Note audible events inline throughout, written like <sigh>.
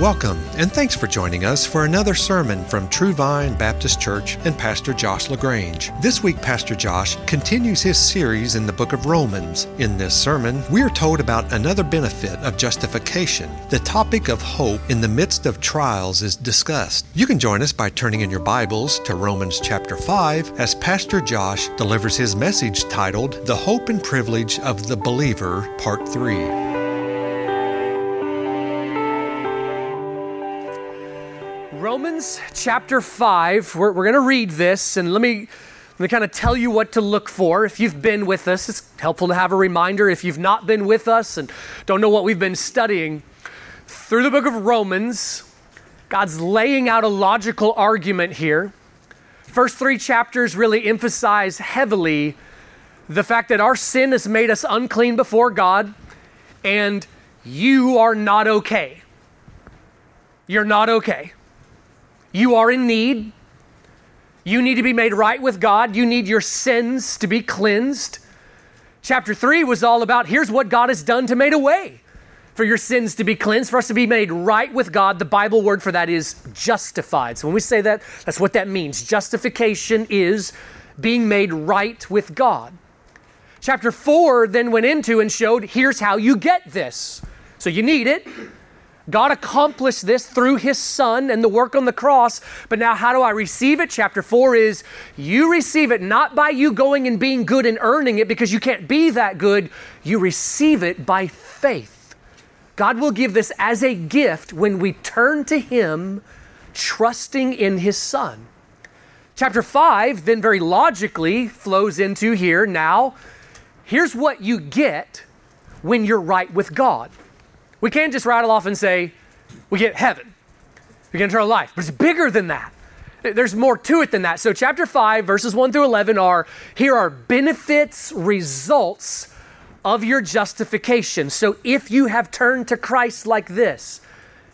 Welcome, and thanks for joining us for another sermon from True Vine Baptist Church and Pastor Josh LaGrange. This week, Pastor Josh continues his series in the book of Romans. In this sermon, we are told about another benefit of justification. The topic of hope in the midst of trials is discussed. You can join us by turning in your Bibles to Romans chapter 5 as Pastor Josh delivers his message titled The Hope and Privilege of the Believer, Part 3. Romans chapter 5, we're, we're going to read this, and let me, let me kind of tell you what to look for. If you've been with us, it's helpful to have a reminder. If you've not been with us and don't know what we've been studying, through the book of Romans, God's laying out a logical argument here. First three chapters really emphasize heavily the fact that our sin has made us unclean before God, and you are not okay. You're not okay. You are in need. You need to be made right with God. You need your sins to be cleansed. Chapter 3 was all about here's what God has done to make a way for your sins to be cleansed, for us to be made right with God. The Bible word for that is justified. So when we say that, that's what that means. Justification is being made right with God. Chapter 4 then went into and showed here's how you get this. So you need it. God accomplished this through his son and the work on the cross. But now, how do I receive it? Chapter 4 is you receive it not by you going and being good and earning it because you can't be that good. You receive it by faith. God will give this as a gift when we turn to him, trusting in his son. Chapter 5 then very logically flows into here now. Here's what you get when you're right with God. We can't just rattle off and say, we get heaven, we get eternal life. But it's bigger than that. There's more to it than that. So, chapter 5, verses 1 through 11 are here are benefits, results of your justification. So, if you have turned to Christ like this,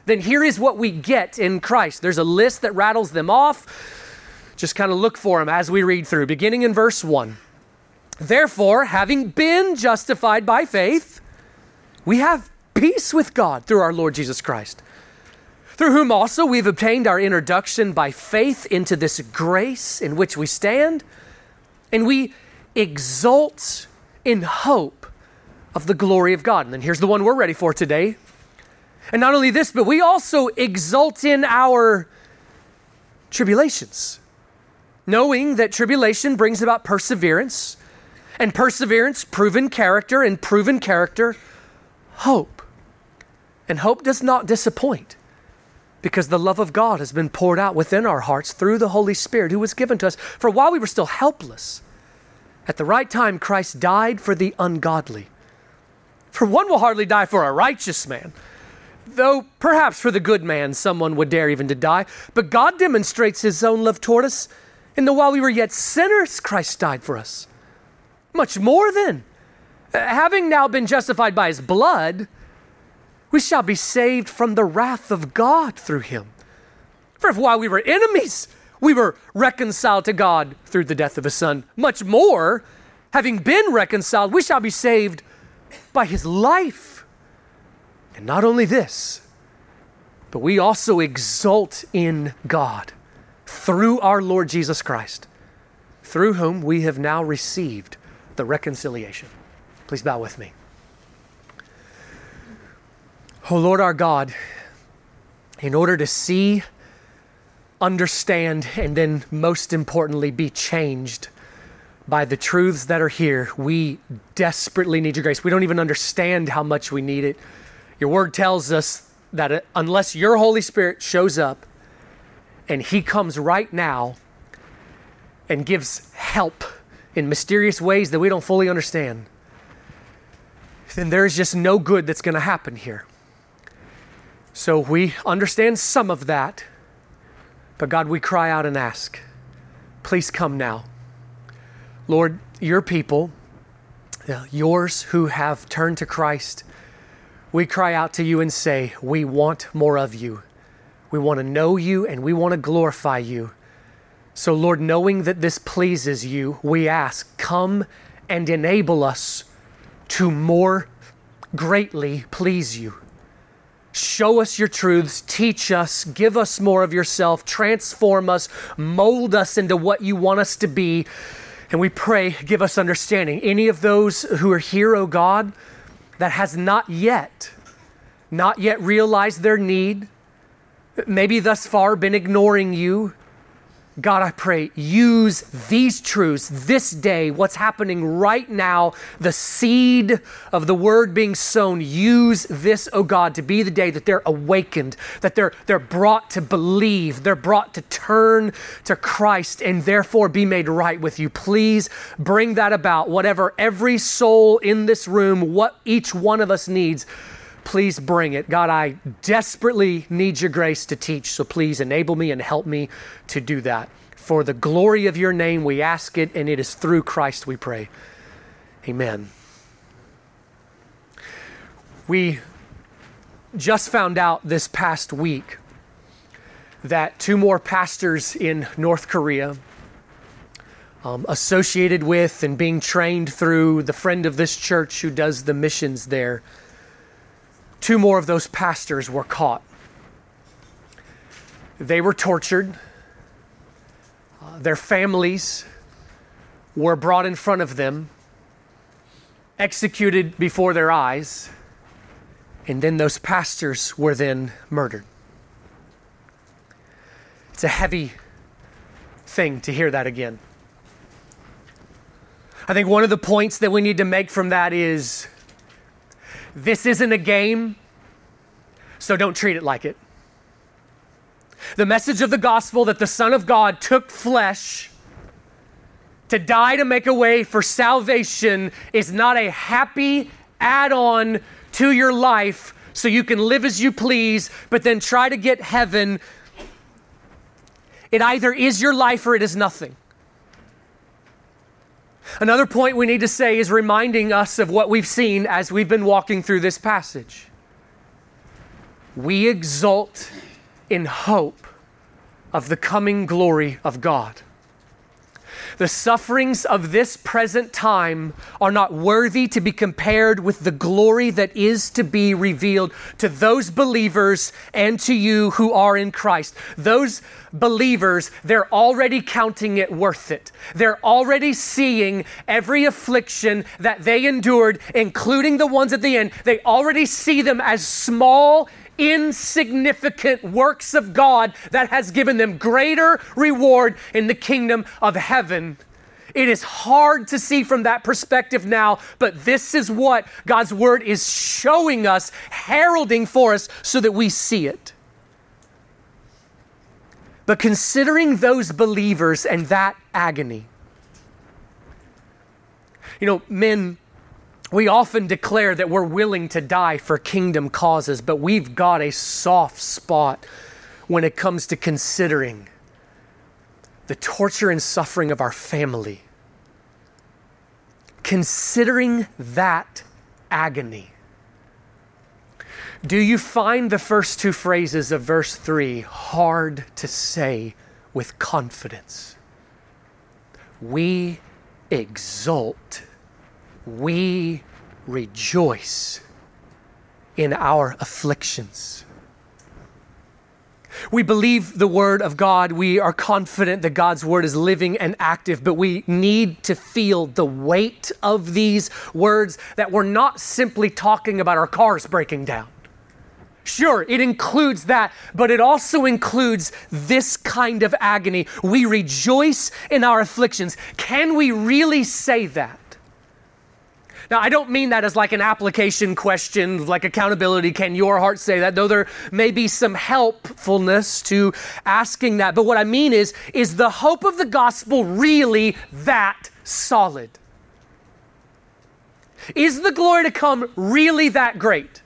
then here is what we get in Christ. There's a list that rattles them off. Just kind of look for them as we read through, beginning in verse 1. Therefore, having been justified by faith, we have peace with God through our Lord Jesus Christ, through whom also we've obtained our introduction by faith into this grace in which we stand, and we exult in hope of the glory of God. And then here's the one we're ready for today. And not only this, but we also exult in our tribulations, knowing that tribulation brings about perseverance, and perseverance, proven character, and proven character, hope. And hope does not disappoint because the love of God has been poured out within our hearts through the Holy Spirit who was given to us. For while we were still helpless, at the right time, Christ died for the ungodly. For one will hardly die for a righteous man, though perhaps for the good man someone would dare even to die. But God demonstrates his own love toward us in that while we were yet sinners, Christ died for us. Much more then, uh, having now been justified by his blood, we shall be saved from the wrath of God through him. For if while we were enemies, we were reconciled to God through the death of his son, much more, having been reconciled, we shall be saved by his life. And not only this, but we also exult in God through our Lord Jesus Christ, through whom we have now received the reconciliation. Please bow with me. Oh Lord our God, in order to see, understand, and then most importantly, be changed by the truths that are here, we desperately need your grace. We don't even understand how much we need it. Your word tells us that unless your Holy Spirit shows up and He comes right now and gives help in mysterious ways that we don't fully understand, then there's just no good that's going to happen here. So we understand some of that, but God, we cry out and ask, please come now. Lord, your people, yours who have turned to Christ, we cry out to you and say, We want more of you. We want to know you and we want to glorify you. So, Lord, knowing that this pleases you, we ask, come and enable us to more greatly please you. Show us your truths, teach us, give us more of yourself, transform us, mold us into what you want us to be. And we pray, give us understanding. Any of those who are here, oh God, that has not yet, not yet realized their need, maybe thus far been ignoring you, God, I pray, use these truths this day, what's happening right now, the seed of the word being sown. Use this, oh God, to be the day that they're awakened, that they're, they're brought to believe, they're brought to turn to Christ and therefore be made right with you. Please bring that about, whatever every soul in this room, what each one of us needs please bring it. God, I desperately need your grace to teach, so please enable me and help me to do that. For the glory of your name, we ask it, and it is through Christ we pray. Amen. We just found out this past week that two more pastors in North Korea, um, associated with and being trained through the friend of this church who does the missions there, two more of those pastors were caught. They were tortured. Uh, their families were brought in front of them, executed before their eyes, and then those pastors were then murdered. It's a heavy thing to hear that again. I think one of the points that we need to make from that is this isn't a game, so don't treat it like it. The message of the gospel that the Son of God took flesh to die to make a way for salvation is not a happy add on to your life so you can live as you please, but then try to get heaven. It either is your life or it is nothing. Another point we need to say is reminding us of what we've seen as we've been walking through this passage. We exult in hope of the coming glory of God. The sufferings of this present time are not worthy to be compared with the glory that is to be revealed to those believers and to you who are in Christ. Those believers, they're already counting it worth it. They're already seeing every affliction that they endured, including the ones at the end. They already see them as small insignificant works of God that has given them greater reward in the kingdom of heaven. It is hard to see from that perspective now, but this is what God's word is showing us, heralding for us so that we see it. But considering those believers and that agony, you know, men we often declare that we're willing to die for kingdom causes, but we've got a soft spot when it comes to considering the torture and suffering of our family. Considering that agony. Do you find the first two phrases of verse 3 hard to say with confidence? We exult we rejoice in our afflictions. We believe the word of God. We are confident that God's word is living and active, but we need to feel the weight of these words that we're not simply talking about our cars breaking down. Sure, it includes that, but it also includes this kind of agony. We rejoice in our afflictions. Can we really say that? Now, I don't mean that as like an application question, like accountability. Can your heart say that? Though there may be some helpfulness to asking that. But what I mean is, is the hope of the gospel really that solid? Is the glory to come really that great?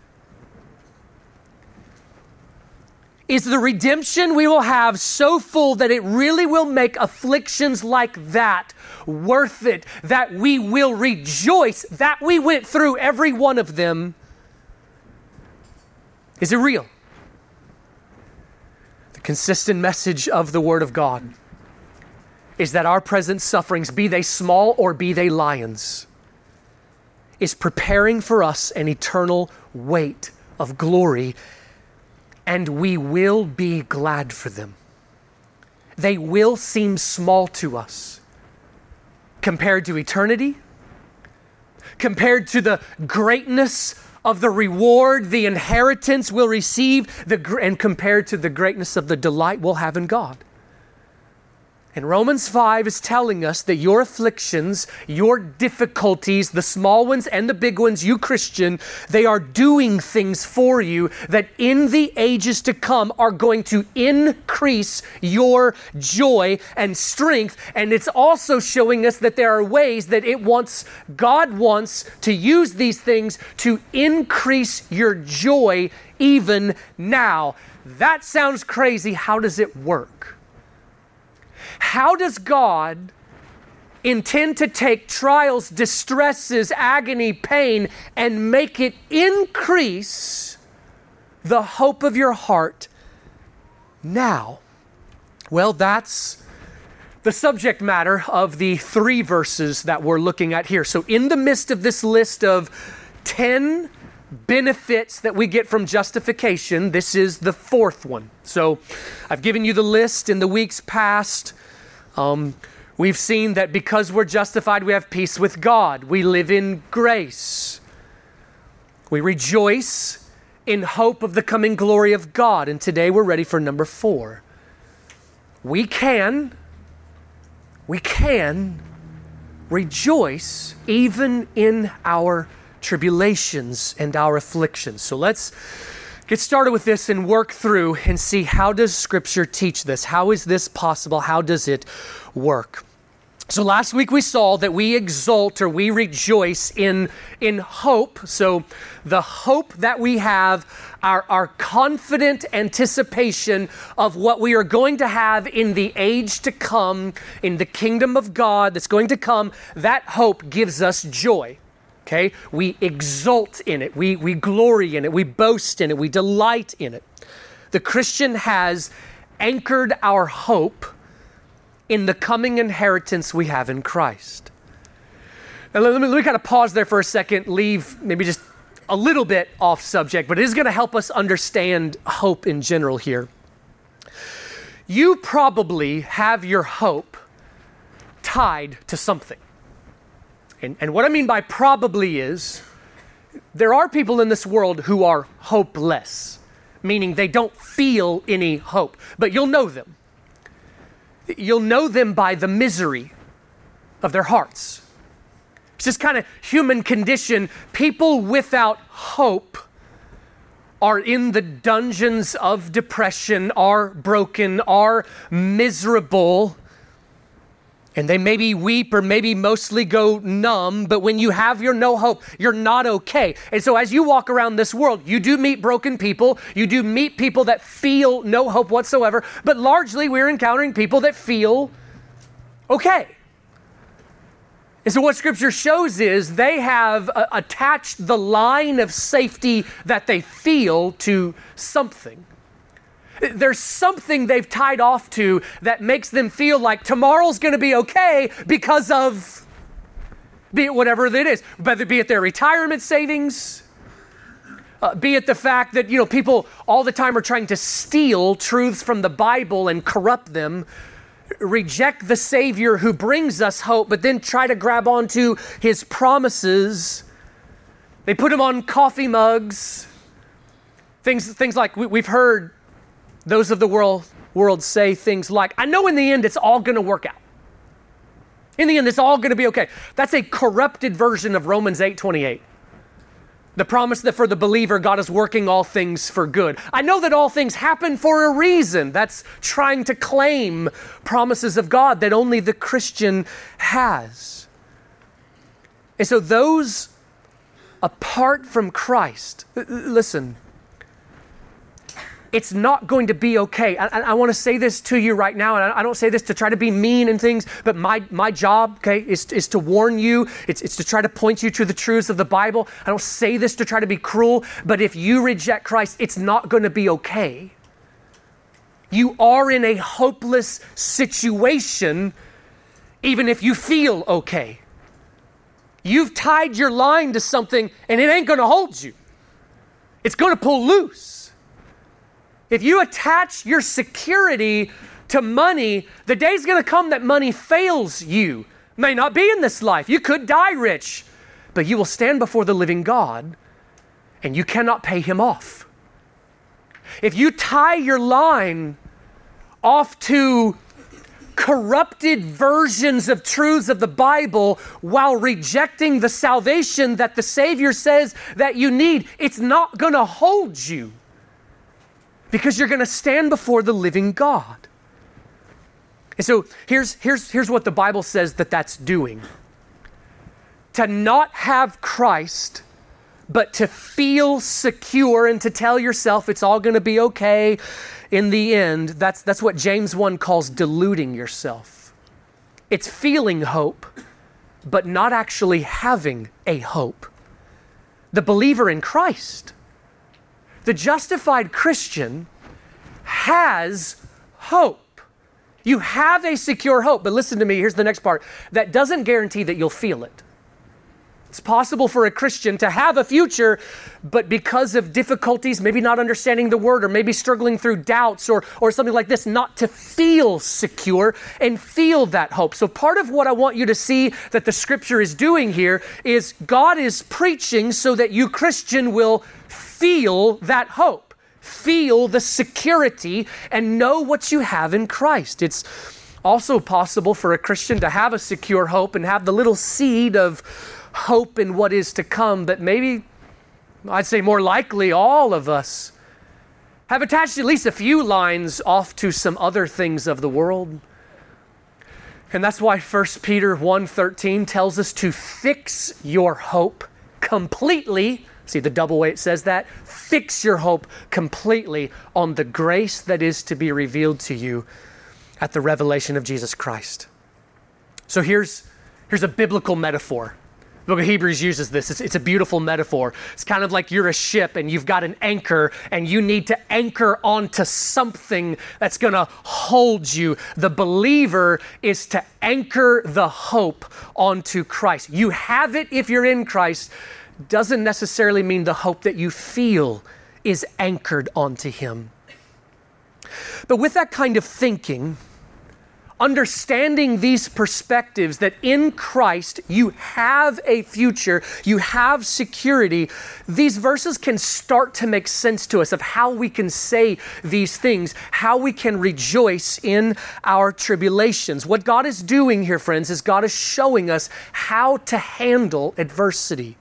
Is the redemption we will have so full that it really will make afflictions like that worth it, that we will rejoice that we went through every one of them? Is it real? The consistent message of the Word of God is that our present sufferings, be they small or be they lions, is preparing for us an eternal weight of glory and we will be glad for them. They will seem small to us compared to eternity, compared to the greatness of the reward, the inheritance we'll receive, the, and compared to the greatness of the delight we'll have in God. And Romans 5 is telling us that your afflictions, your difficulties, the small ones and the big ones, you Christian, they are doing things for you that in the ages to come are going to increase your joy and strength. And it's also showing us that there are ways that it wants, God wants to use these things to increase your joy even now. That sounds crazy. How does it work? How does God intend to take trials, distresses, agony, pain, and make it increase the hope of your heart now? Well, that's the subject matter of the three verses that we're looking at here. So, in the midst of this list of 10 benefits that we get from justification, this is the fourth one. So, I've given you the list in the weeks past. Um, we've seen that because we're justified, we have peace with God. We live in grace. We rejoice in hope of the coming glory of God. And today we're ready for number four. We can, we can rejoice even in our tribulations and our afflictions. So let's get started with this and work through and see how does scripture teach this? How is this possible? How does it work? So last week we saw that we exult or we rejoice in in hope. So the hope that we have our, our confident anticipation of what we are going to have in the age to come in the kingdom of god that's going to come that hope gives us joy Okay? We exult in it, we, we glory in it, we boast in it, we delight in it. The Christian has anchored our hope in the coming inheritance we have in Christ. Now, let me, let me kind of pause there for a second, leave maybe just a little bit off subject, but it is going to help us understand hope in general here. You probably have your hope tied to something. And, and what I mean by probably is there are people in this world who are hopeless, meaning they don't feel any hope, but you'll know them. You'll know them by the misery of their hearts. It's this kind of human condition. People without hope are in the dungeons of depression, are broken, are miserable and they maybe weep or maybe mostly go numb, but when you have your no hope, you're not okay. And so as you walk around this world, you do meet broken people, you do meet people that feel no hope whatsoever, but largely we're encountering people that feel okay. And so, what scripture shows is they have uh, attached the line of safety that they feel to something. There's something they've tied off to that makes them feel like tomorrow's going to be okay because of be it whatever it is, whether be it their retirement savings, uh, be it the fact that you know people all the time are trying to steal truths from the Bible and corrupt them, reject the Savior who brings us hope, but then try to grab onto His promises. They put them on coffee mugs. Things, things like we, we've heard those of the world, world say things like, I know in the end it's all going to work out. In the end, it's all going to be okay. That's a corrupted version of Romans 8 28. The promise that for the believer, God is working all things for good. I know that all things happen for a reason. That's trying to claim promises of God that only the Christian has. And so, those apart from Christ, listen, it's not going to be okay. I, I want to say this to you right now, and I, I, don't say this to try to be mean and things, but my, my job, okay, is, is to warn you. It's, it's to try to point you to the truths of the Bible. I don't say this to try to be cruel, but if you reject Christ, it's not going to be okay. You are in a hopeless situation, even if you feel okay. You've tied your line to something, and it ain't going to hold you. It's going to pull loose. If you attach your security to money, the day's gonna come that money fails you. May not be in this life. You could die rich, but you will stand before the living God and you cannot pay him off. If you tie your line off to corrupted versions of truths of the Bible while rejecting the salvation that the Savior says that you need, it's not going to hold you because you're going to stand before the living God. And so here's, here's, here's what the Bible says that that's doing to not have Christ but to feel secure and to tell yourself it's all going to be okay in the end, that's, that's what James 1 calls deluding yourself. It's feeling hope, but not actually having a hope. The believer in Christ, the justified Christian, has hope. You have a secure hope, but listen to me, here's the next part. That doesn't guarantee that you'll feel it. It's possible for a Christian to have a future, but because of difficulties, maybe not understanding the word, or maybe struggling through doubts, or, or something like this, not to feel secure and feel that hope. So, part of what I want you to see that the scripture is doing here is God is preaching so that you, Christian, will feel that hope, feel the security, and know what you have in Christ. It's also possible for a Christian to have a secure hope and have the little seed of hope in what is to come, but maybe, I'd say more likely, all of us have attached at least a few lines off to some other things of the world. And that's why 1 Peter 1:13 tells us to fix your hope completely. See the double way it says that? Fix your hope completely on the grace that is to be revealed to you at the revelation of Jesus Christ. So here's here's a biblical metaphor the book of Hebrews uses this. It's, it's, a beautiful metaphor. It's kind of like you're a ship and you've got an anchor and you need to anchor onto something that's going to hold you. The believer is to anchor the hope onto Christ. You have it if you're in Christ, doesn't necessarily mean the hope that you feel is anchored onto Him. But with that kind of thinking, understanding these perspectives that in Christ you have a future, you have security, these verses can start to make sense to us of how we can say these things, how we can rejoice in our tribulations. What God is doing here, friends, is God is showing us how to handle adversity.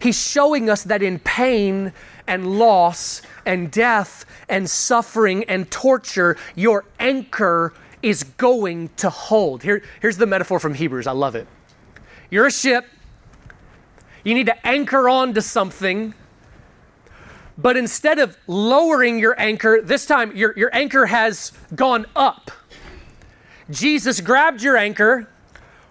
He's showing us that in pain and loss and death and suffering and torture, your anchor is going to hold. Here, here's the metaphor from Hebrews. I love it. You're a ship, you need to anchor on to something. But instead of lowering your anchor, this time your, your anchor has gone up. Jesus grabbed your anchor,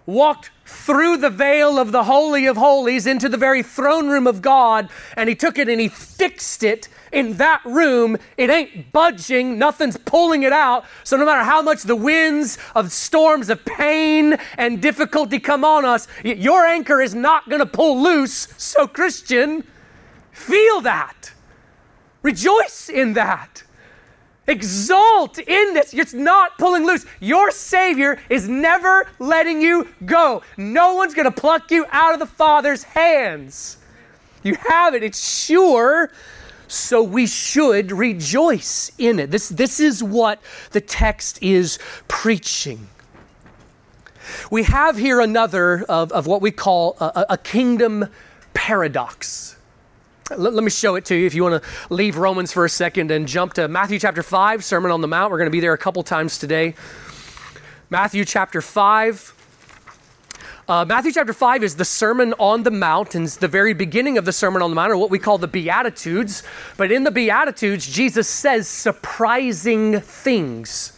walked through the veil of the Holy of Holies into the very throne room of God, and he took it and he fixed it in that room, it ain't budging, nothing's pulling it out. So, no matter how much the winds of storms of pain and difficulty come on us, your anchor is not going to pull loose. So, Christian, feel that. Rejoice in that. Exalt in this. It's not pulling loose. Your Savior is never letting you go. No one's going to pluck you out of the Father's hands. You have it, it's sure so we should rejoice in it. This, this is what the text is preaching. We have here another of, of what we call a, a kingdom paradox. Let, me show it to you if you want to leave Romans for a second and jump to Matthew chapter 5, Sermon on the Mount. We're going to be there a couple times today. Matthew chapter 5. Uh, Matthew chapter 5 is the Sermon on the Mount, and it's the very beginning of the Sermon on the Mount, or what we call the Beatitudes. But in the Beatitudes, Jesus says surprising things.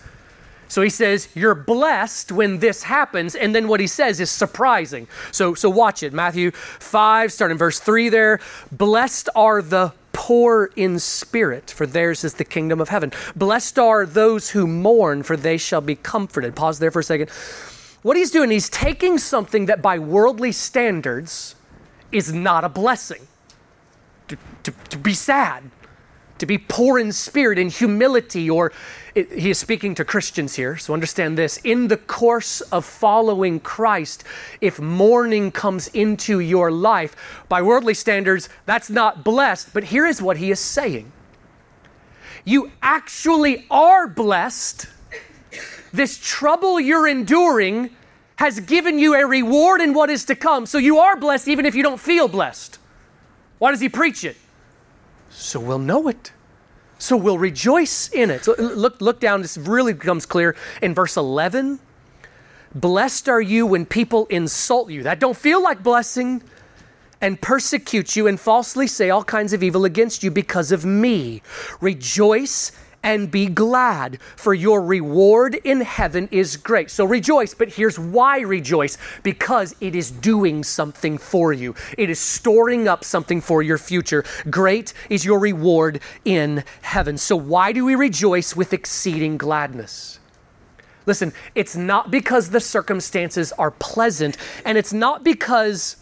So he says, You're blessed when this happens. And then what he says is surprising. So, so watch it. Matthew 5, starting verse 3 there. Blessed are the poor in spirit, for theirs is the kingdom of heaven. Blessed are those who mourn, for they shall be comforted. Pause there for a second. What he's doing, he's taking something that by worldly standards is not a blessing. To, to, to be sad, to be poor in spirit, in humility, or it, he is speaking to Christians here, so understand this. In the course of following Christ, if mourning comes into your life, by worldly standards, that's not blessed, but here is what he is saying you actually are blessed. This trouble you're enduring has given you a reward in what is to come. So you are blessed even if you don't feel blessed. Why does he preach it? So we'll know it. So we'll rejoice in it. So look, look down, this really becomes clear in verse 11. Blessed are you when people insult you. That don't feel like blessing and persecute you and falsely say all kinds of evil against you because of me. Rejoice and be glad, for your reward in heaven is great. So rejoice, but here's why rejoice because it is doing something for you, it is storing up something for your future. Great is your reward in heaven. So, why do we rejoice with exceeding gladness? Listen, it's not because the circumstances are pleasant, and it's not because,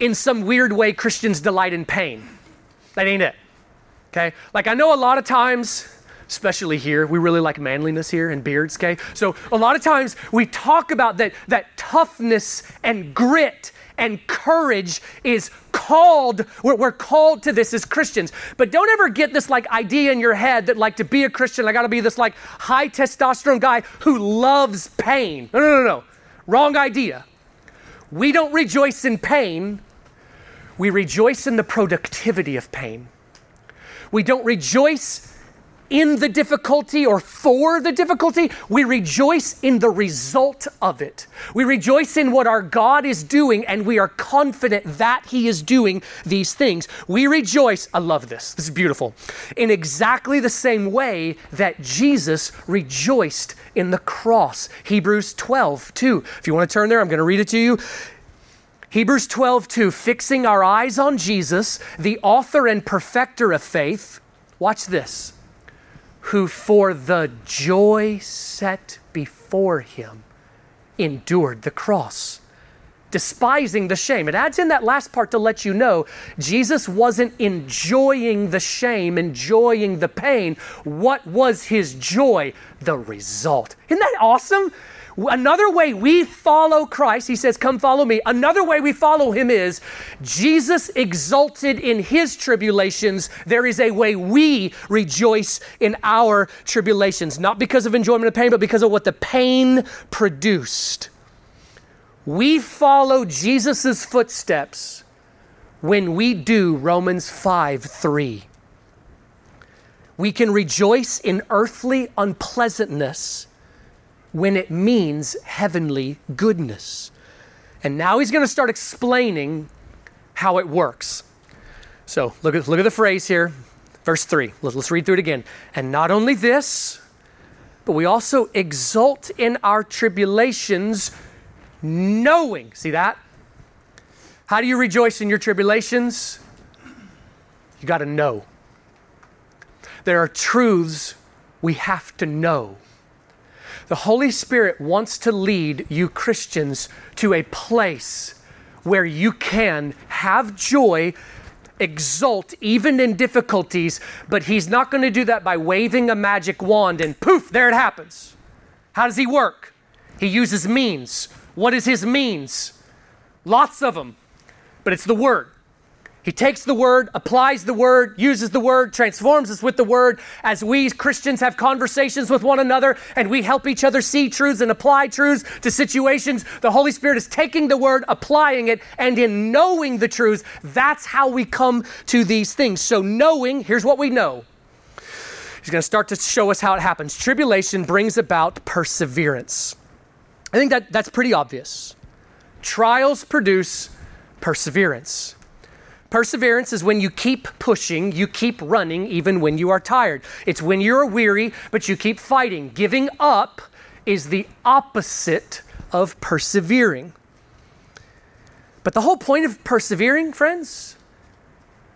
in some weird way, Christians delight in pain. That ain't it. Okay? Like, I know a lot of times especially here. We really like manliness here and beards, okay? So a lot of times we talk about that, that toughness and grit and courage is called we're, we're, called to this as christians. But don't ever get this like idea in your head that like to be a christian i gotta be this like high testosterone guy who loves pain. No no no no. Wrong idea. We don't rejoice in pain. We rejoice in the productivity of pain. We don't rejoice in the difficulty or for the difficulty. We rejoice in the result of it. We rejoice in what our God is doing, and we are confident that He is doing these things. We rejoice, I love this, this is beautiful, in exactly the same way that Jesus rejoiced in the cross. Hebrews 12, 2. If you want to turn there, I'm going to read it to you. Hebrews 12, 2, fixing our eyes on Jesus, the author and perfecter of faith. Watch this who for the joy set before him endured the cross, despising the shame. It adds in that last part to let you know Jesus wasn't enjoying the shame, enjoying the pain. What was his joy? The result. Isn't that awesome? Another way we follow Christ, he says, Come follow me. Another way we follow him is Jesus exulted in his tribulations. There is a way we rejoice in our tribulations, not because of enjoyment of pain, but because of what the pain produced. We follow Jesus' footsteps when we do Romans 5 3. We can rejoice in earthly unpleasantness when it means heavenly goodness. And now he's going to start explaining how it works. So look at, look at the phrase here, verse 3. Let's, let's read through it again. And not only this, but we also exult in our tribulations, knowing. See that? How do you rejoice in your tribulations? You got to know. There are truths we have to know. The Holy Spirit wants to lead you Christians to a place where you can have joy, exult even in difficulties, but He's not going to do that by waving a magic wand and poof, there it happens. How does He work? He uses means. What is His means? Lots of them, but it's the Word. He takes the word, applies the word, uses the word, transforms us with the word. As we Christians have conversations with one another and we help each other see truths and apply truths to situations, the Holy Spirit is taking the word, applying it, and in knowing the truths, that's how we come to these things. So, knowing, here's what we know. He's going to start to show us how it happens. Tribulation brings about perseverance. I think that that's pretty obvious. Trials produce perseverance. Perseverance is when you keep pushing, you keep running even when you are tired. It's when you're weary, but you keep fighting. Giving up is the opposite of persevering. But the whole point of persevering, friends,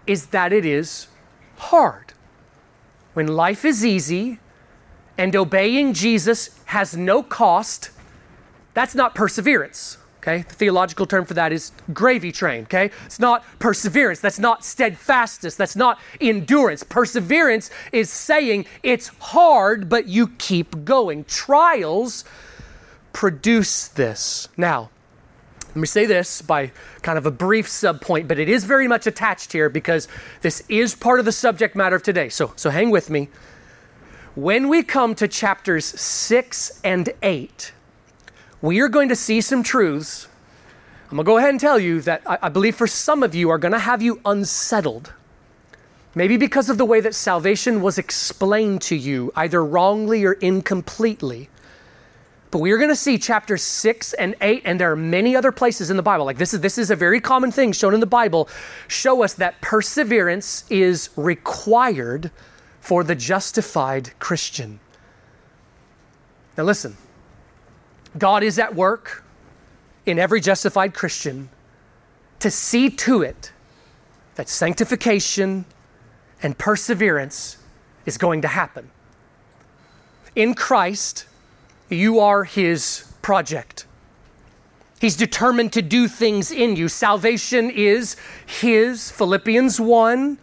is that it is hard. When life is easy and obeying Jesus has no cost, that's not perseverance. Okay, the theological term for that is gravy train. Okay, it's not perseverance, that's not steadfastness, that's not endurance. Perseverance is saying it's hard, but you keep going. Trials produce this. Now, let me say this by kind of a brief subpoint, but it is very much attached here because this is part of the subject matter of today. So, so hang with me. When we come to chapters six and eight, we are going to see some truths. I'm going to go ahead and tell you that I, I believe for some of you are going to have you unsettled. Maybe because of the way that salvation was explained to you, either wrongly or incompletely. But we are going to see chapters 6 and 8 and there are many other places in the Bible. Like this is this is a very common thing shown in the Bible show us that perseverance is required for the justified Christian. Now listen. God is at work in every justified Christian to see to it that sanctification and perseverance is going to happen. In Christ, you are His project. He's determined to do things in you. Salvation is His, Philippians 1.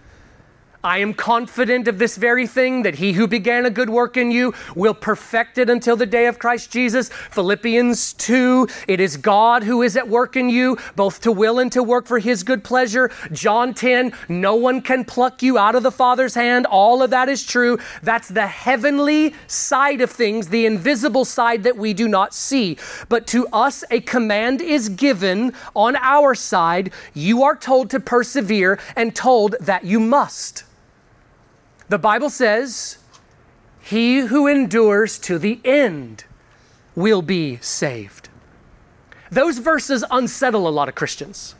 I am confident of this very thing that he who began a good work in you will perfect it until the day of Christ Jesus. Philippians 2, it is God who is at work in you, both to will and to work for his good pleasure. John 10, no one can pluck you out of the Father's hand. All of that is true. That's the heavenly side of things, the invisible side that we do not see. But to us, a command is given on our side. You are told to persevere and told that you must. The Bible says, He who endures to the end will be saved. Those verses unsettle a lot of Christians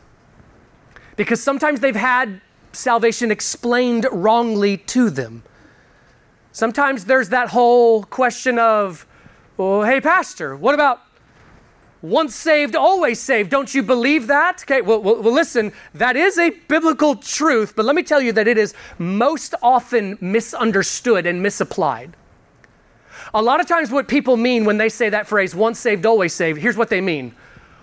because sometimes they've had salvation explained wrongly to them. Sometimes there's that whole question of, well, hey, Pastor, what about once saved, always saved. Don't you believe that? Okay, well, well, well, listen, that is a biblical truth, but let me tell you that it is most often misunderstood and misapplied. A lot of times, what people mean when they say that phrase, once saved, always saved, here's what they mean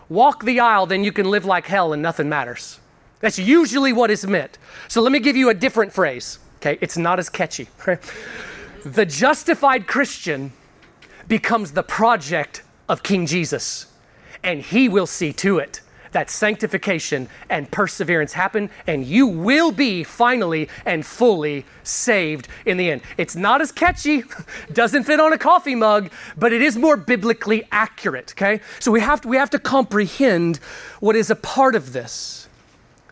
walk the aisle, then you can live like hell and nothing matters. That's usually what is meant. So let me give you a different phrase. Okay, it's not as catchy. <laughs> the justified Christian becomes the project of King Jesus and He will see to it that sanctification and perseverance happen, and you will be finally and fully saved in the end. It's not as catchy, <laughs> doesn't fit on a coffee mug, but it is more biblically accurate, okay? So we have to, we have to comprehend what is a part of this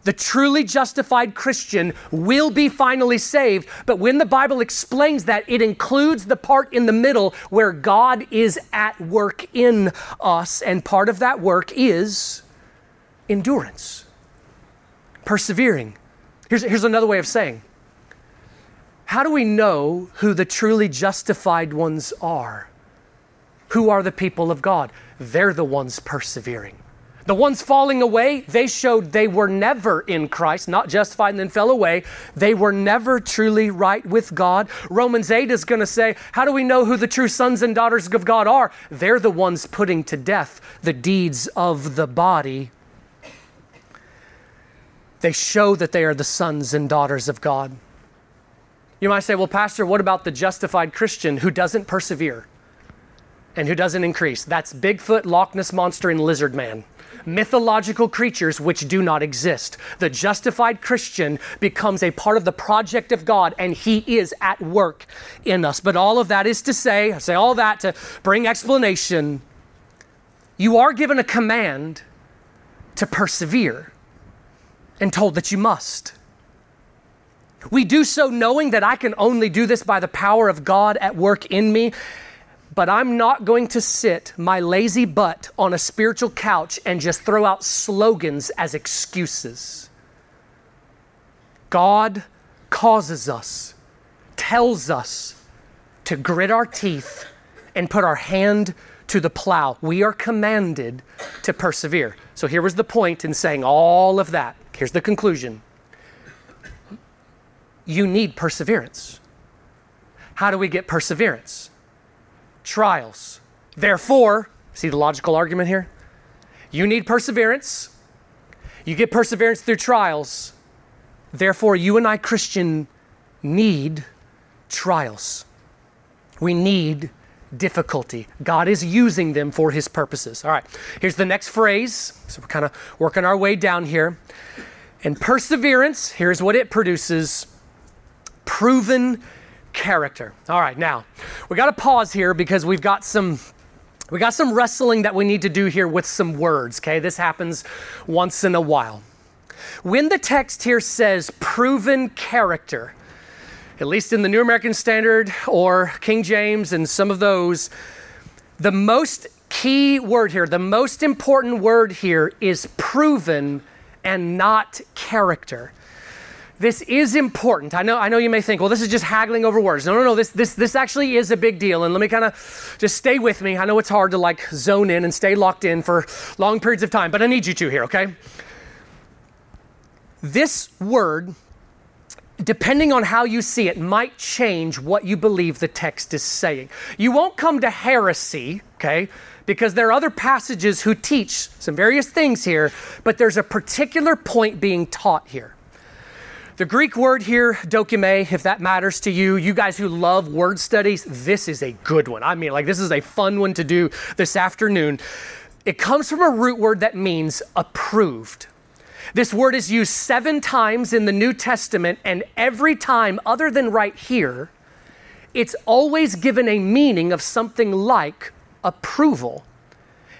the truly justified Christian will be finally saved. But when the Bible explains that, it includes the part in the middle where God is at work in us. And part of that work is endurance, persevering. Here's, here's another way of saying how do we know who the truly justified ones are? Who are the people of God? They're the ones persevering. The ones falling away, they showed they were never in Christ, not justified and then fell away. They were never truly right with God. Romans 8 is going to say, How do we know who the true sons and daughters of God are? They're the ones putting to death the deeds of the body. They show that they are the sons and daughters of God. You might say, Well, Pastor, what about the justified Christian who doesn't persevere and who doesn't increase? That's Bigfoot, Loch Ness Monster, and Lizard Man mythological creatures which do not exist. The justified Christian becomes a part of the project of God, and He is at work in us. But all of that is to say, I say all that to bring explanation. You are given a command to persevere and told that you must. We do so knowing that I can only do this by the power of God at work in me but I'm not going to sit my lazy butt on a spiritual couch and just throw out slogans as excuses. God causes us, tells us to grit our teeth and put our hand to the plow. We are commanded to persevere. So here was the point in saying all of that. Here's the conclusion you need perseverance. How do we get perseverance? Trials. Therefore, see the logical argument here? You need perseverance. You get perseverance through trials. Therefore, you and I, Christian, need trials. We need difficulty. God is using them for his purposes. All right, here's the next phrase. So we're kind of working our way down here. And perseverance, here's what it produces proven character. All right, now we got to pause here because we've got some we got some wrestling that we need to do here with some words, okay? This happens once in a while. When the text here says proven character, at least in the New American Standard or King James and some of those, the most key word here, the most important word here is proven and not character. This is important. I know, I know you may think, well, this is just haggling over words. No, no, no, this, this, this actually is a big deal. And let me kind of just stay with me. I know it's hard to like zone in and stay locked in for long periods of time, but I need you to here, okay? This word depending on how you see it, might change what you believe the text is saying. You won't come to heresy, okay? Because there are other passages who teach some various things here, but there's a particular point being taught here. The Greek word here, dokime, if that matters to you, you guys who love word studies, this is a good one. I mean, like, this is a fun one to do this afternoon. It comes from a root word that means approved. This word is used seven times in the New Testament, and every time, other than right here, it's always given a meaning of something like approval.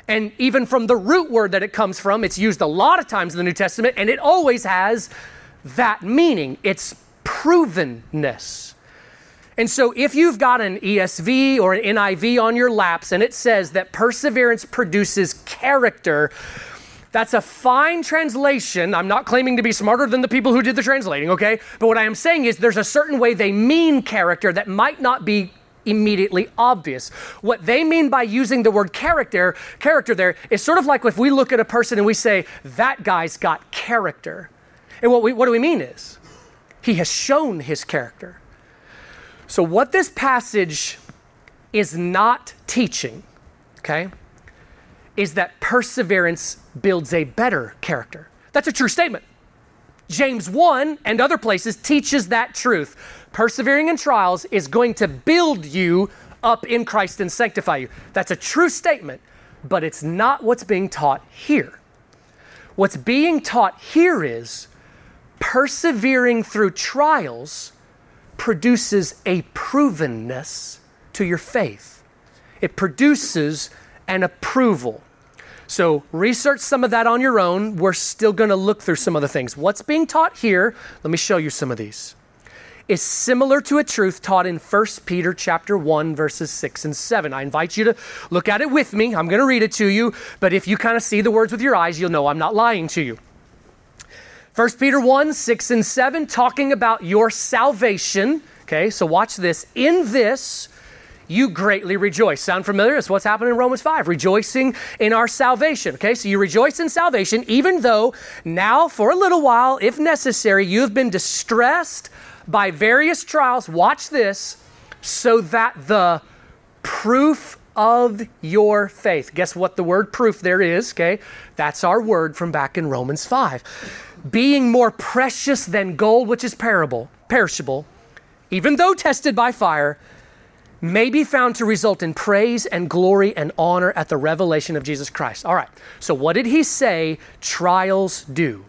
And even from the root word that it comes from, it's used a lot of times in the New Testament, and it always has that meaning. It's provenness. And so, if you've got an ESV or an NIV on your laps and it says that perseverance produces character, that's a fine translation. I'm not claiming to be smarter than the people who did the translating, okay? But what I am saying is there's a certain way they mean character that might not be immediately obvious. What they mean by using the word character, character there is sort of like if we look at a person and we say, that guy's got character. And what, we, what do we mean is, he has shown his character. So, what this passage is not teaching, okay, is that perseverance builds a better character. That's a true statement. James 1 and other places teaches that truth. Persevering in trials is going to build you up in Christ and sanctify you. That's a true statement, but it's not what's being taught here. What's being taught here is persevering through trials produces a provenness to your faith. It produces an approval. So, research some of that on your own. We're still going to look through some of the things. What's being taught here, let me show you some of these, is similar to a truth taught in 1 Peter chapter 1 verses 6 and 7. I invite you to look at it with me. I'm going to read it to you, but if you kind of see the words with your eyes, you'll know I'm not lying to you. 1 Peter 1 6 and 7 talking about your salvation. Okay, so watch this. In this you greatly rejoice. Sound familiar? It's what's happening in Romans 5, rejoicing in our salvation. Okay, so you rejoice in salvation, even though now, for a little while, if necessary, you have been distressed by various trials. Watch this, so that the proof of your faith. Guess what the word proof there is? Okay, that's our word from back in Romans 5. Being more precious than gold, which is parable, perishable, even though tested by fire may be found to result in praise and glory and honor at the revelation of Jesus Christ. All right, so what did he say trials do?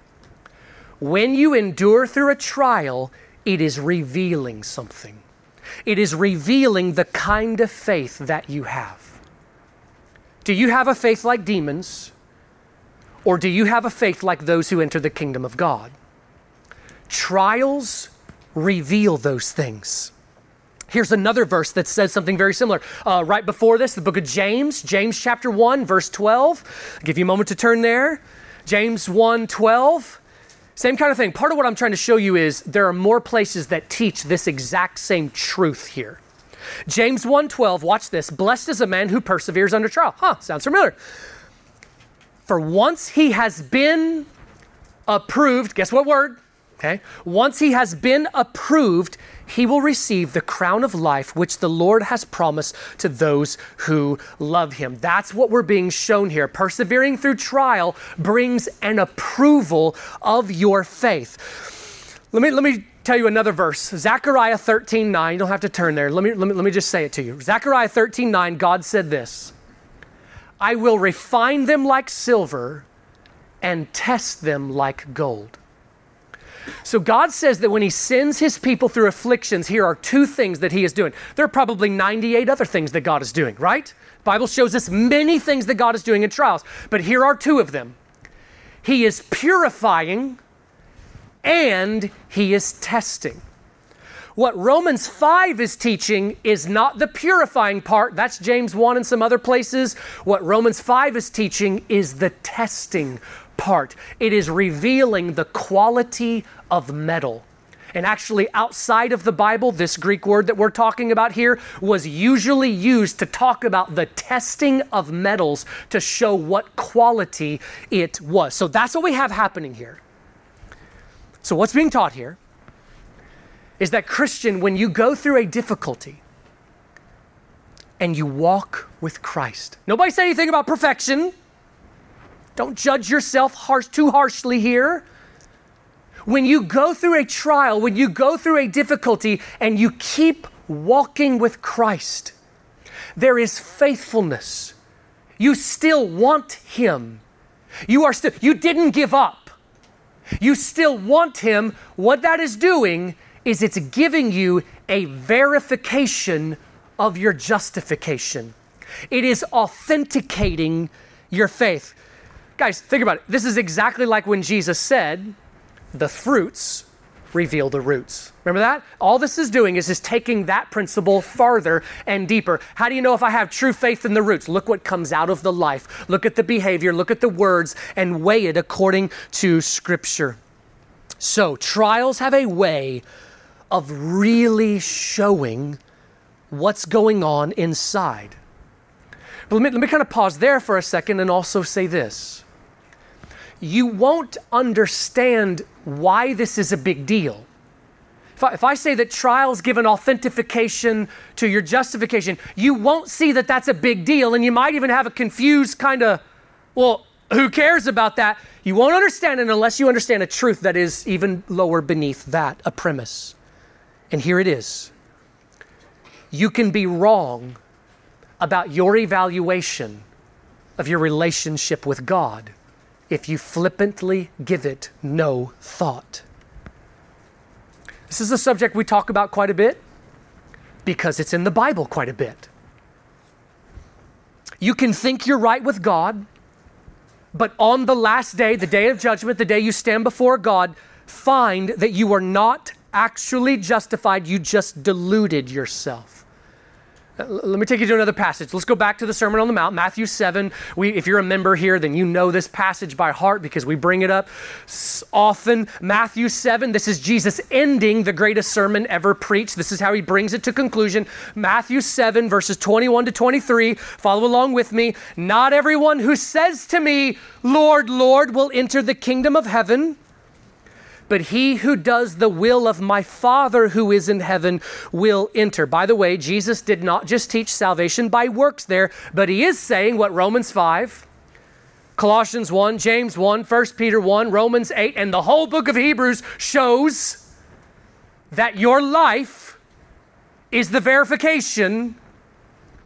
When you endure through a trial, it is revealing something. It is revealing the kind of faith that you have. Do you have a faith like demons? Or do you have a faith like those who enter the kingdom of God? Trials reveal those things. Here's another verse that says something very similar. Uh, right before this, the book of James, James chapter 1, verse 12. I'll give you a moment to turn there. James 1 12. Same kind of thing. Part of what I'm trying to show you is there are more places that teach this exact same truth here. James 1:12, watch this. Blessed is a man who perseveres under trial. Huh, sounds familiar. For once he has been approved, guess what word? Okay? Once he has been approved, he will receive the crown of life which the Lord has promised to those who love him. That's what we're being shown here. Persevering through trial brings an approval of your faith. Let me, let me tell you another verse. Zechariah 13 9. You don't have to turn there. Let me, let me, let me just say it to you. Zechariah 13 9, God said this I will refine them like silver and test them like gold. So God says that when He sends His people through afflictions, here are two things that He is doing. There are probably 98 other things that God is doing, right? The Bible shows us many things that God is doing in trials, but here are two of them. He is purifying and He is testing. What Romans 5 is teaching is not the purifying part. That's James 1 and some other places. What Romans 5 is teaching is the testing part. It is revealing the quality of metal. And actually, outside of the Bible, this Greek word that we're talking about here was usually used to talk about the testing of metals to show what quality it was. So that's what we have happening here. So, what's being taught here is that, Christian, when you go through a difficulty and you walk with Christ, nobody say anything about perfection. Don't judge yourself harsh, too harshly here. When you go through a trial, when you go through a difficulty, and you keep walking with Christ, there is faithfulness. You still want Him. You are still, you didn't give up. You still want Him. What that is doing is it's giving you a verification of your justification. It is authenticating your faith. Guys, think about it. This is exactly like when Jesus said, the fruits reveal the roots. Remember that? All this is doing is just taking that principle farther and deeper. How do you know if I have true faith in the roots? Look what comes out of the life. Look at the behavior, look at the words, and weigh it according to Scripture. So, trials have a way of really showing what's going on inside. But let me, let me kind of pause there for a second and also say this you won't understand why this is a big deal. If I, if I, say that trials give an authentication to your justification, you won't see that that's a big deal. And you might even have a confused kind of, well, who cares about that? You won't understand it unless you understand a truth that is even lower beneath that, a premise. And here it is you can be wrong about your evaluation of your relationship with God if you flippantly give it no thought. This is a subject we talk about quite a bit because it's in the Bible quite a bit. You can think you're right with God, but on the last day, the day of judgment, the day you stand before God, find that you are not actually justified, you just deluded yourself. Uh, let me take you to another passage. Let's go back to the Sermon on the Mount, Matthew 7. We, if you're a member here, then you know this passage by heart because we bring it up often. Matthew 7, this is Jesus ending the greatest sermon ever preached. This is how he brings it to conclusion. Matthew 7, verses 21 to 23. Follow along with me. Not everyone who says to me, Lord, Lord, will enter the kingdom of heaven but he who does the will of my Father who is in heaven will enter. By the way, Jesus did not just teach salvation by works there, but he is saying what Romans 5, Colossians 1, James 1, 1 Peter 1, Romans 8, and the whole book of Hebrews shows that your life is the verification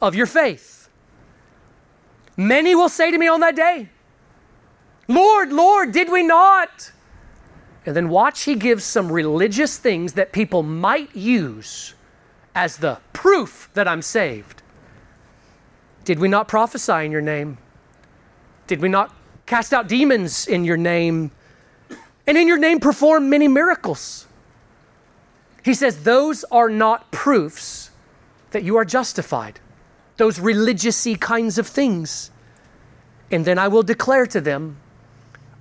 of your faith. Many will say to me on that day, Lord, Lord, did we not? And then watch he gives some religious things that people might use as the proof that I'm saved. Did we not prophesy in your name? Did we not cast out demons in your name? And in your name perform many miracles. He says those are not proofs that you are justified. Those religious kinds of things. And then I will declare to them,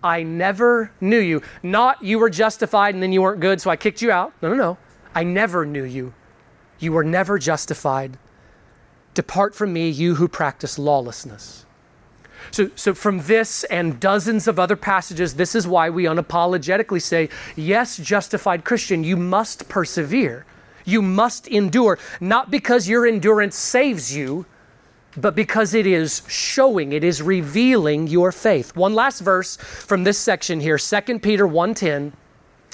I never knew you. Not you were justified and then you weren't good, so I kicked you out. No, no, no. I never knew you. You were never justified. Depart from me, you who practice lawlessness. So, so, from this and dozens of other passages, this is why we unapologetically say, yes, justified Christian, you must persevere. You must endure, not because your endurance saves you, but because it is showing, it is revealing your faith. One last verse from this section here, 2 Peter 1:10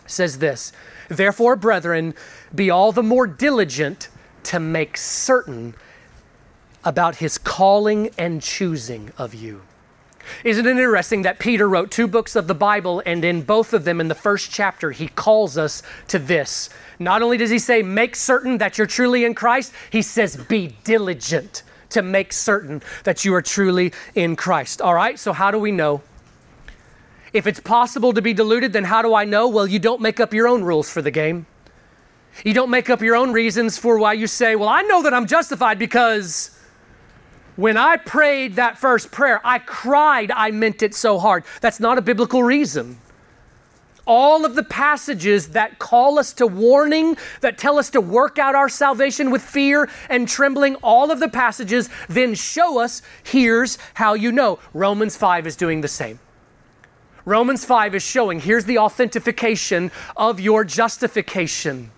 says this: Therefore, brethren, be all the more diligent to make certain about his calling and choosing of you. Isn't it interesting that Peter wrote two books of the Bible, and in both of them, in the first chapter, he calls us to this? Not only does he say, make certain that you're truly in Christ, he says, be diligent to make certain that you are truly in Christ. All right, so how do we know? If it's possible to be deluded, then how do I know? Well, you don't make up your own rules for the game. You don't make up your own reasons for why you say, well, I know that I'm justified because when I prayed that first prayer, I cried, I meant it so hard. That's not a biblical reason. All of the passages that call us to warning, that tell us to work out our salvation with fear and trembling, all of the passages then show us here's how you know. Romans 5 is doing the same. Romans 5 is showing here's the authentication of your justification.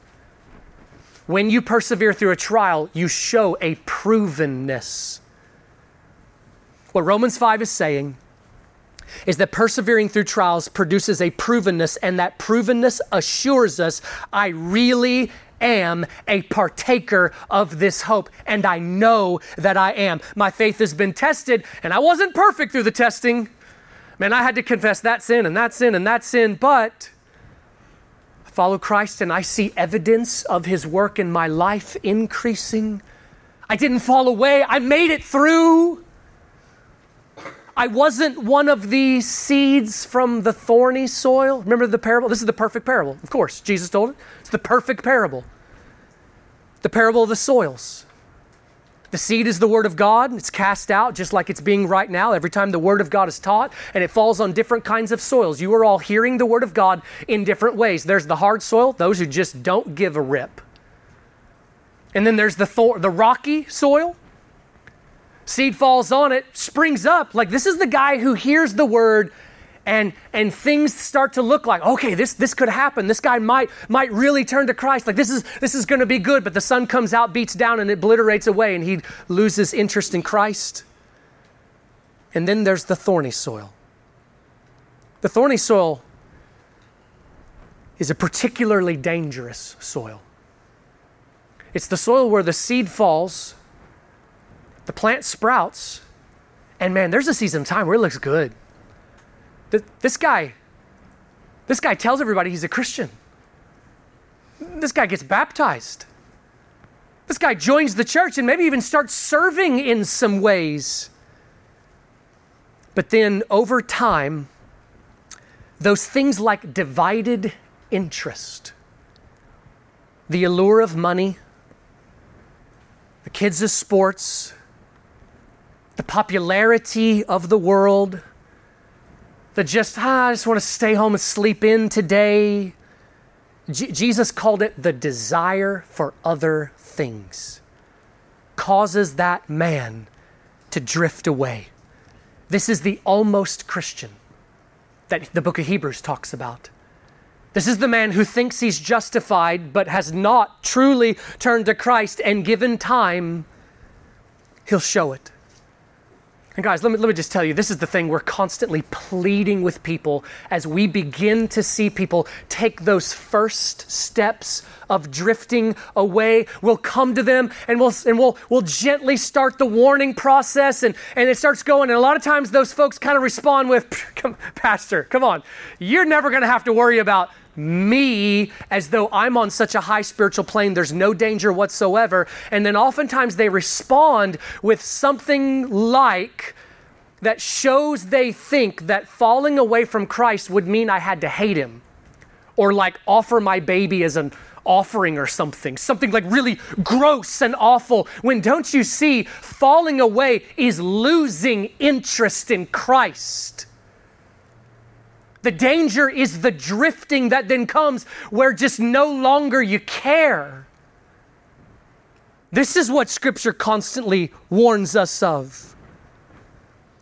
When you persevere through a trial, you show a provenness. What Romans 5 is saying is that persevering through trials produces a provenness, and that provenness assures us I really am a partaker of this hope, and I know that I am. My faith has been tested, and I wasn't perfect through the testing. Man, I had to confess that sin and that sin and that sin, but I follow Christ and I see evidence of his work in my life increasing. I didn't fall away, I made it through. I wasn't one of the seeds from the thorny soil. Remember the parable? This is the perfect parable. Of course, Jesus told it. It's the perfect parable. The parable of the soils. The seed is the word of God. It's cast out just like it's being right now every time the word of God is taught, and it falls on different kinds of soils. You are all hearing the word of God in different ways. There's the hard soil, those who just don't give a rip. And then there's the, thor- the rocky soil, seed falls on it, springs up. Like this is the guy who hears the word and and things start to look like okay this this could happen. This guy might might really turn to christ. Like this is this is going to be good. But the sun comes out beats down and it obliterates away and he loses interest in christ. And then there's the thorny soil. The thorny soil is a particularly dangerous soil. It's the soil where the seed falls the plant sprouts, and man, there's a season of time where it looks good. This guy, this guy tells everybody he's a Christian. This guy gets baptized. This guy joins the church and maybe even starts serving in some ways. But then over time, those things like divided interest, the allure of money, the kids' sports, the popularity of the world, the just, ah, I just want to stay home and sleep in today. J- Jesus called it the desire for other things, causes that man to drift away. This is the almost Christian that the book of Hebrews talks about. This is the man who thinks he's justified but has not truly turned to Christ, and given time, he'll show it. And guys, let me, let me just tell you this is the thing we're constantly pleading with people as we begin to see people take those first steps of drifting away. We'll come to them and we'll, and we'll, we'll gently start the warning process and, and it starts going. And a lot of times those folks kind of respond with, come, <laughs> Pastor, come on, you're never going to have to worry about me as though I'm on such a high spiritual plane, there's no danger whatsoever. And then oftentimes they respond with something like, that shows they think that falling away from Christ would mean I had to hate him or like offer my baby as an offering or something, something like really gross and awful. When don't you see, falling away is losing interest in Christ. The danger is the drifting that then comes where just no longer you care. This is what Scripture constantly warns us of.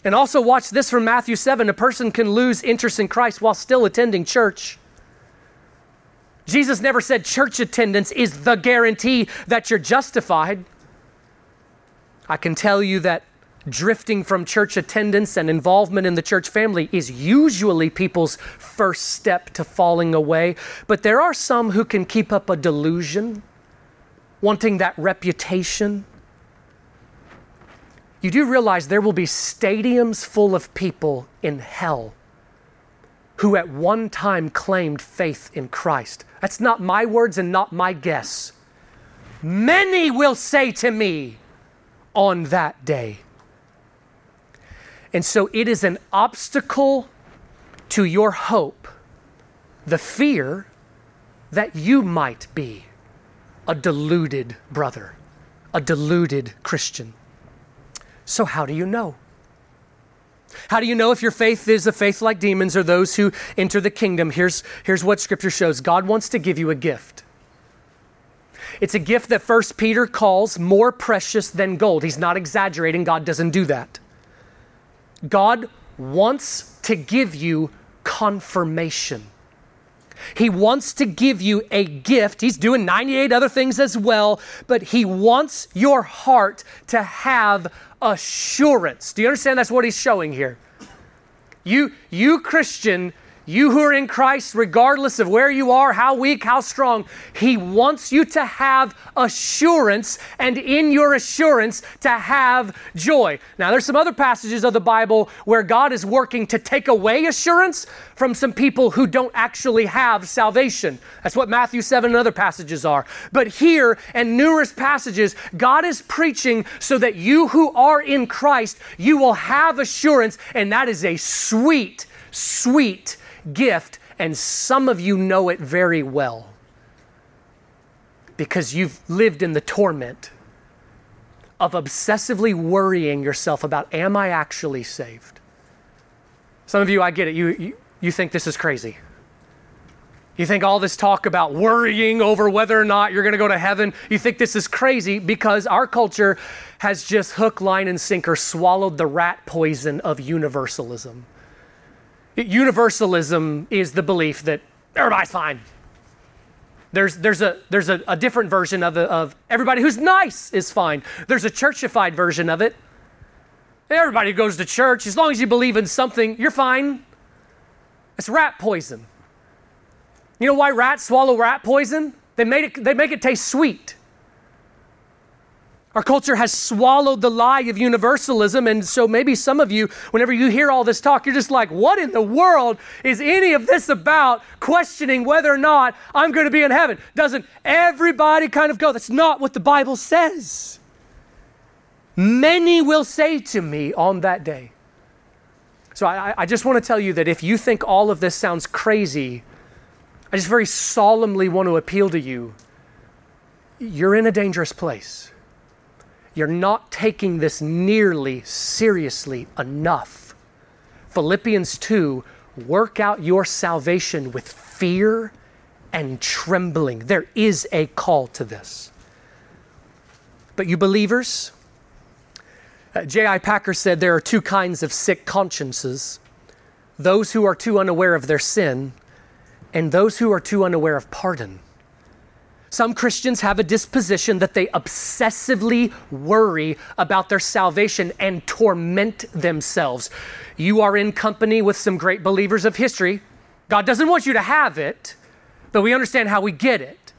And also, watch this from Matthew 7 a person can lose interest in Christ while still attending church. Jesus never said church attendance is the guarantee that you're justified. I can tell you that drifting from church attendance and involvement in the church family is usually people's first step to falling away. But there are some who can keep up a delusion, wanting that reputation. You do realize there will be stadiums full of people in hell who at one time claimed faith in Christ. That's not my words and not my guess. Many will say to me on that day. And so it is an obstacle to your hope, the fear that you might be a deluded brother, a deluded Christian. So, how do you know? How do you know if your faith is a faith like demons or those who enter the kingdom? Here's, here's what scripture shows God wants to give you a gift. It's a gift that First Peter calls more precious than gold. He's not exaggerating, God doesn't do that. God wants to give you confirmation. He wants to give you a gift. He's doing 98 other things as well, but He wants your heart to have assurance. Do you understand that's what He's showing here? You, you Christian, you who are in Christ, regardless of where you are, how weak, how strong, He wants you to have assurance, and in your assurance, to have joy. Now, there's some other passages of the Bible where God is working to take away assurance from some people who don't actually have salvation. That's what Matthew 7 and other passages are. But here, and numerous passages, God is preaching so that you who are in Christ, you will have assurance, and that is a sweet, sweet, gift, and some of you know it very well because you've lived in the torment of obsessively worrying yourself about, am I actually saved? Some of you, I get it, you, you, you think this is crazy. You think all this talk about worrying over whether or not you're going to go to heaven, you think this is crazy because our culture has just hook, line, and sinker swallowed the rat poison of universalism. Universalism is the belief that everybody's fine. There's, there's, a, there's a, a different version of, of everybody who's nice is fine. There's a churchified version of it. Everybody goes to church. As long as you believe in something, you're fine. It's rat poison. You know why rats swallow rat poison? They, made it, they make it taste sweet. Our culture has swallowed the lie of universalism. And so maybe some of you, whenever you hear all this talk, you're just like, what in the world is any of this about? Questioning whether or not I'm going to be in heaven. Doesn't everybody kind of go, that's not what the Bible says. Many will say to me on that day. So I, I just want to tell you that if you think all of this sounds crazy, I just very solemnly want to appeal to you. You're in a dangerous place you're not taking this nearly seriously enough. Philippians 2 work out your salvation with fear and trembling. There is a call to this. But you believers, uh, J.I. Packer said there are two kinds of sick consciences those who are too unaware of their sin, and those who are too unaware of pardon. Some Christians have a disposition that they obsessively worry about their salvation and torment themselves. You are in company with some great believers of history. God doesn't want you to have it, but we understand how we get it.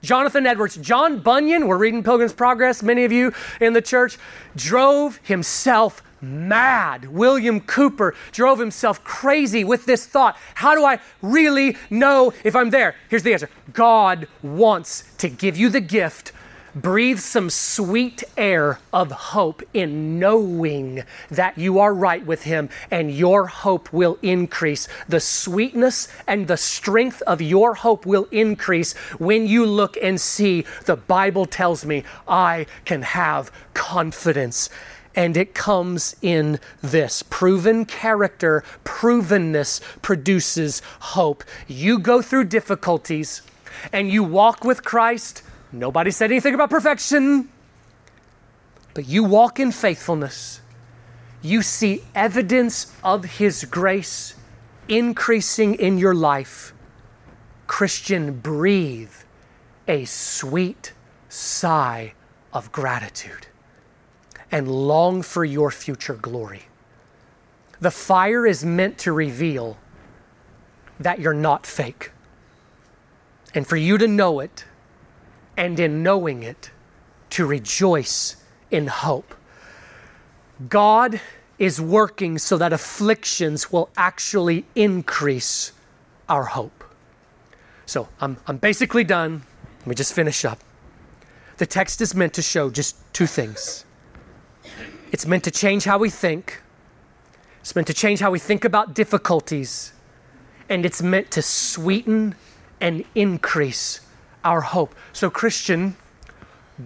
Jonathan Edwards, John Bunyan, we're reading Pilgrim's Progress, many of you in the church, drove himself mad. William Cowper drove himself crazy with this thought How do I really know if I'm there? Here's the answer God wants to give you the gift. Breathe some sweet air of hope in knowing that you are right with Him and your hope will increase. The sweetness and the strength of your hope will increase when you look and see the Bible tells me I can have confidence and it comes in this proven character, provenness produces hope. You go through difficulties and you walk with Christ. Nobody said anything about perfection, but you walk in faithfulness. you see evidence of His grace increasing in your life, Christian, breathe a sweet sigh of gratitude and long for your future glory. The fire is meant to reveal that you're not fake. And for you to know it, and in knowing it, to rejoice in hope. God is working so that afflictions will actually increase our hope. So I'm, I'm basically done. Let me just finish up. The text is meant to show just two things it's meant to change how we think, it's meant to change how we think about difficulties, and it's meant to sweeten and increase our hope. So, Christian,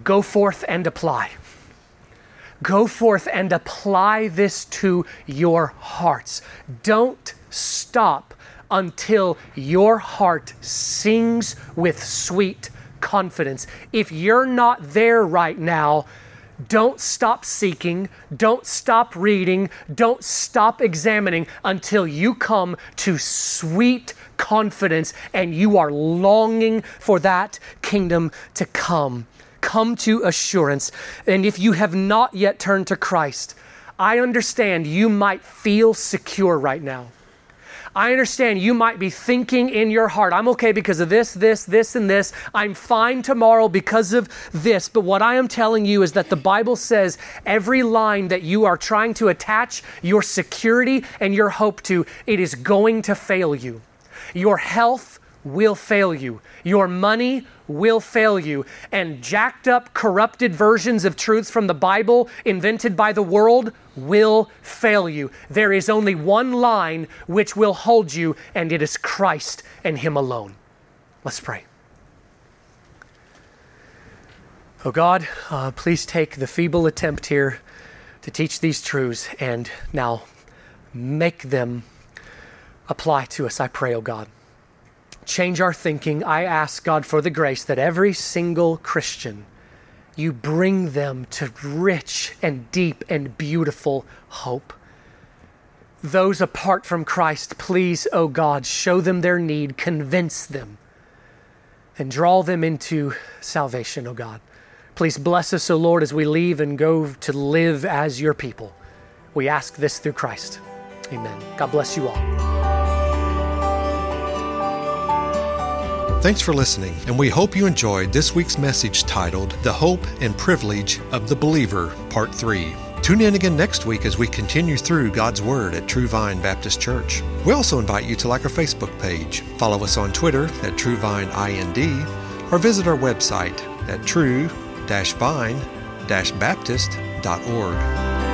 go forth and apply. Go forth and apply this to your hearts. Don't stop until your heart sings with sweet confidence. If you're not there right now, don't stop seeking, don't stop reading, don't stop examining until you come to sweet confidence and you are longing for that kingdom to come. Come to assurance. And if you have not yet turned to Christ, I understand you might feel secure right now. I understand you might be thinking in your heart, I'm okay because of this, this, this, and this. I'm fine tomorrow because of this. But what I am telling you is that the Bible says every line that you are trying to attach your security and your hope to, it is going to fail you. Your health will fail you. Your money will fail you. And jacked up, corrupted versions of truths from the Bible invented by the world will fail you. There is only one line which will hold you, and it is Christ and Him alone. Let's pray. Oh God, uh, please take the feeble attempt here to teach these truths and now make them apply to us, I pray, oh God change our thinking, I ask God for the grace that every single Christian, you bring them to rich and deep and beautiful hope. Those apart from Christ, please, O oh God, show them their need, convince them, and draw them into salvation, O oh God. Please bless us, O oh Lord, as we leave and go to live as your people. We ask this through Christ. Amen. God bless you all. Thanks for listening, and we hope you enjoyed this week's message titled The Hope and Privilege of the Believer, Part 3. Tune in again next week as we continue through God's Word at True Vine Baptist Church. We also invite you to like our Facebook page, follow us on Twitter at TrueVineIND, or visit our website at true-vine-baptist.org.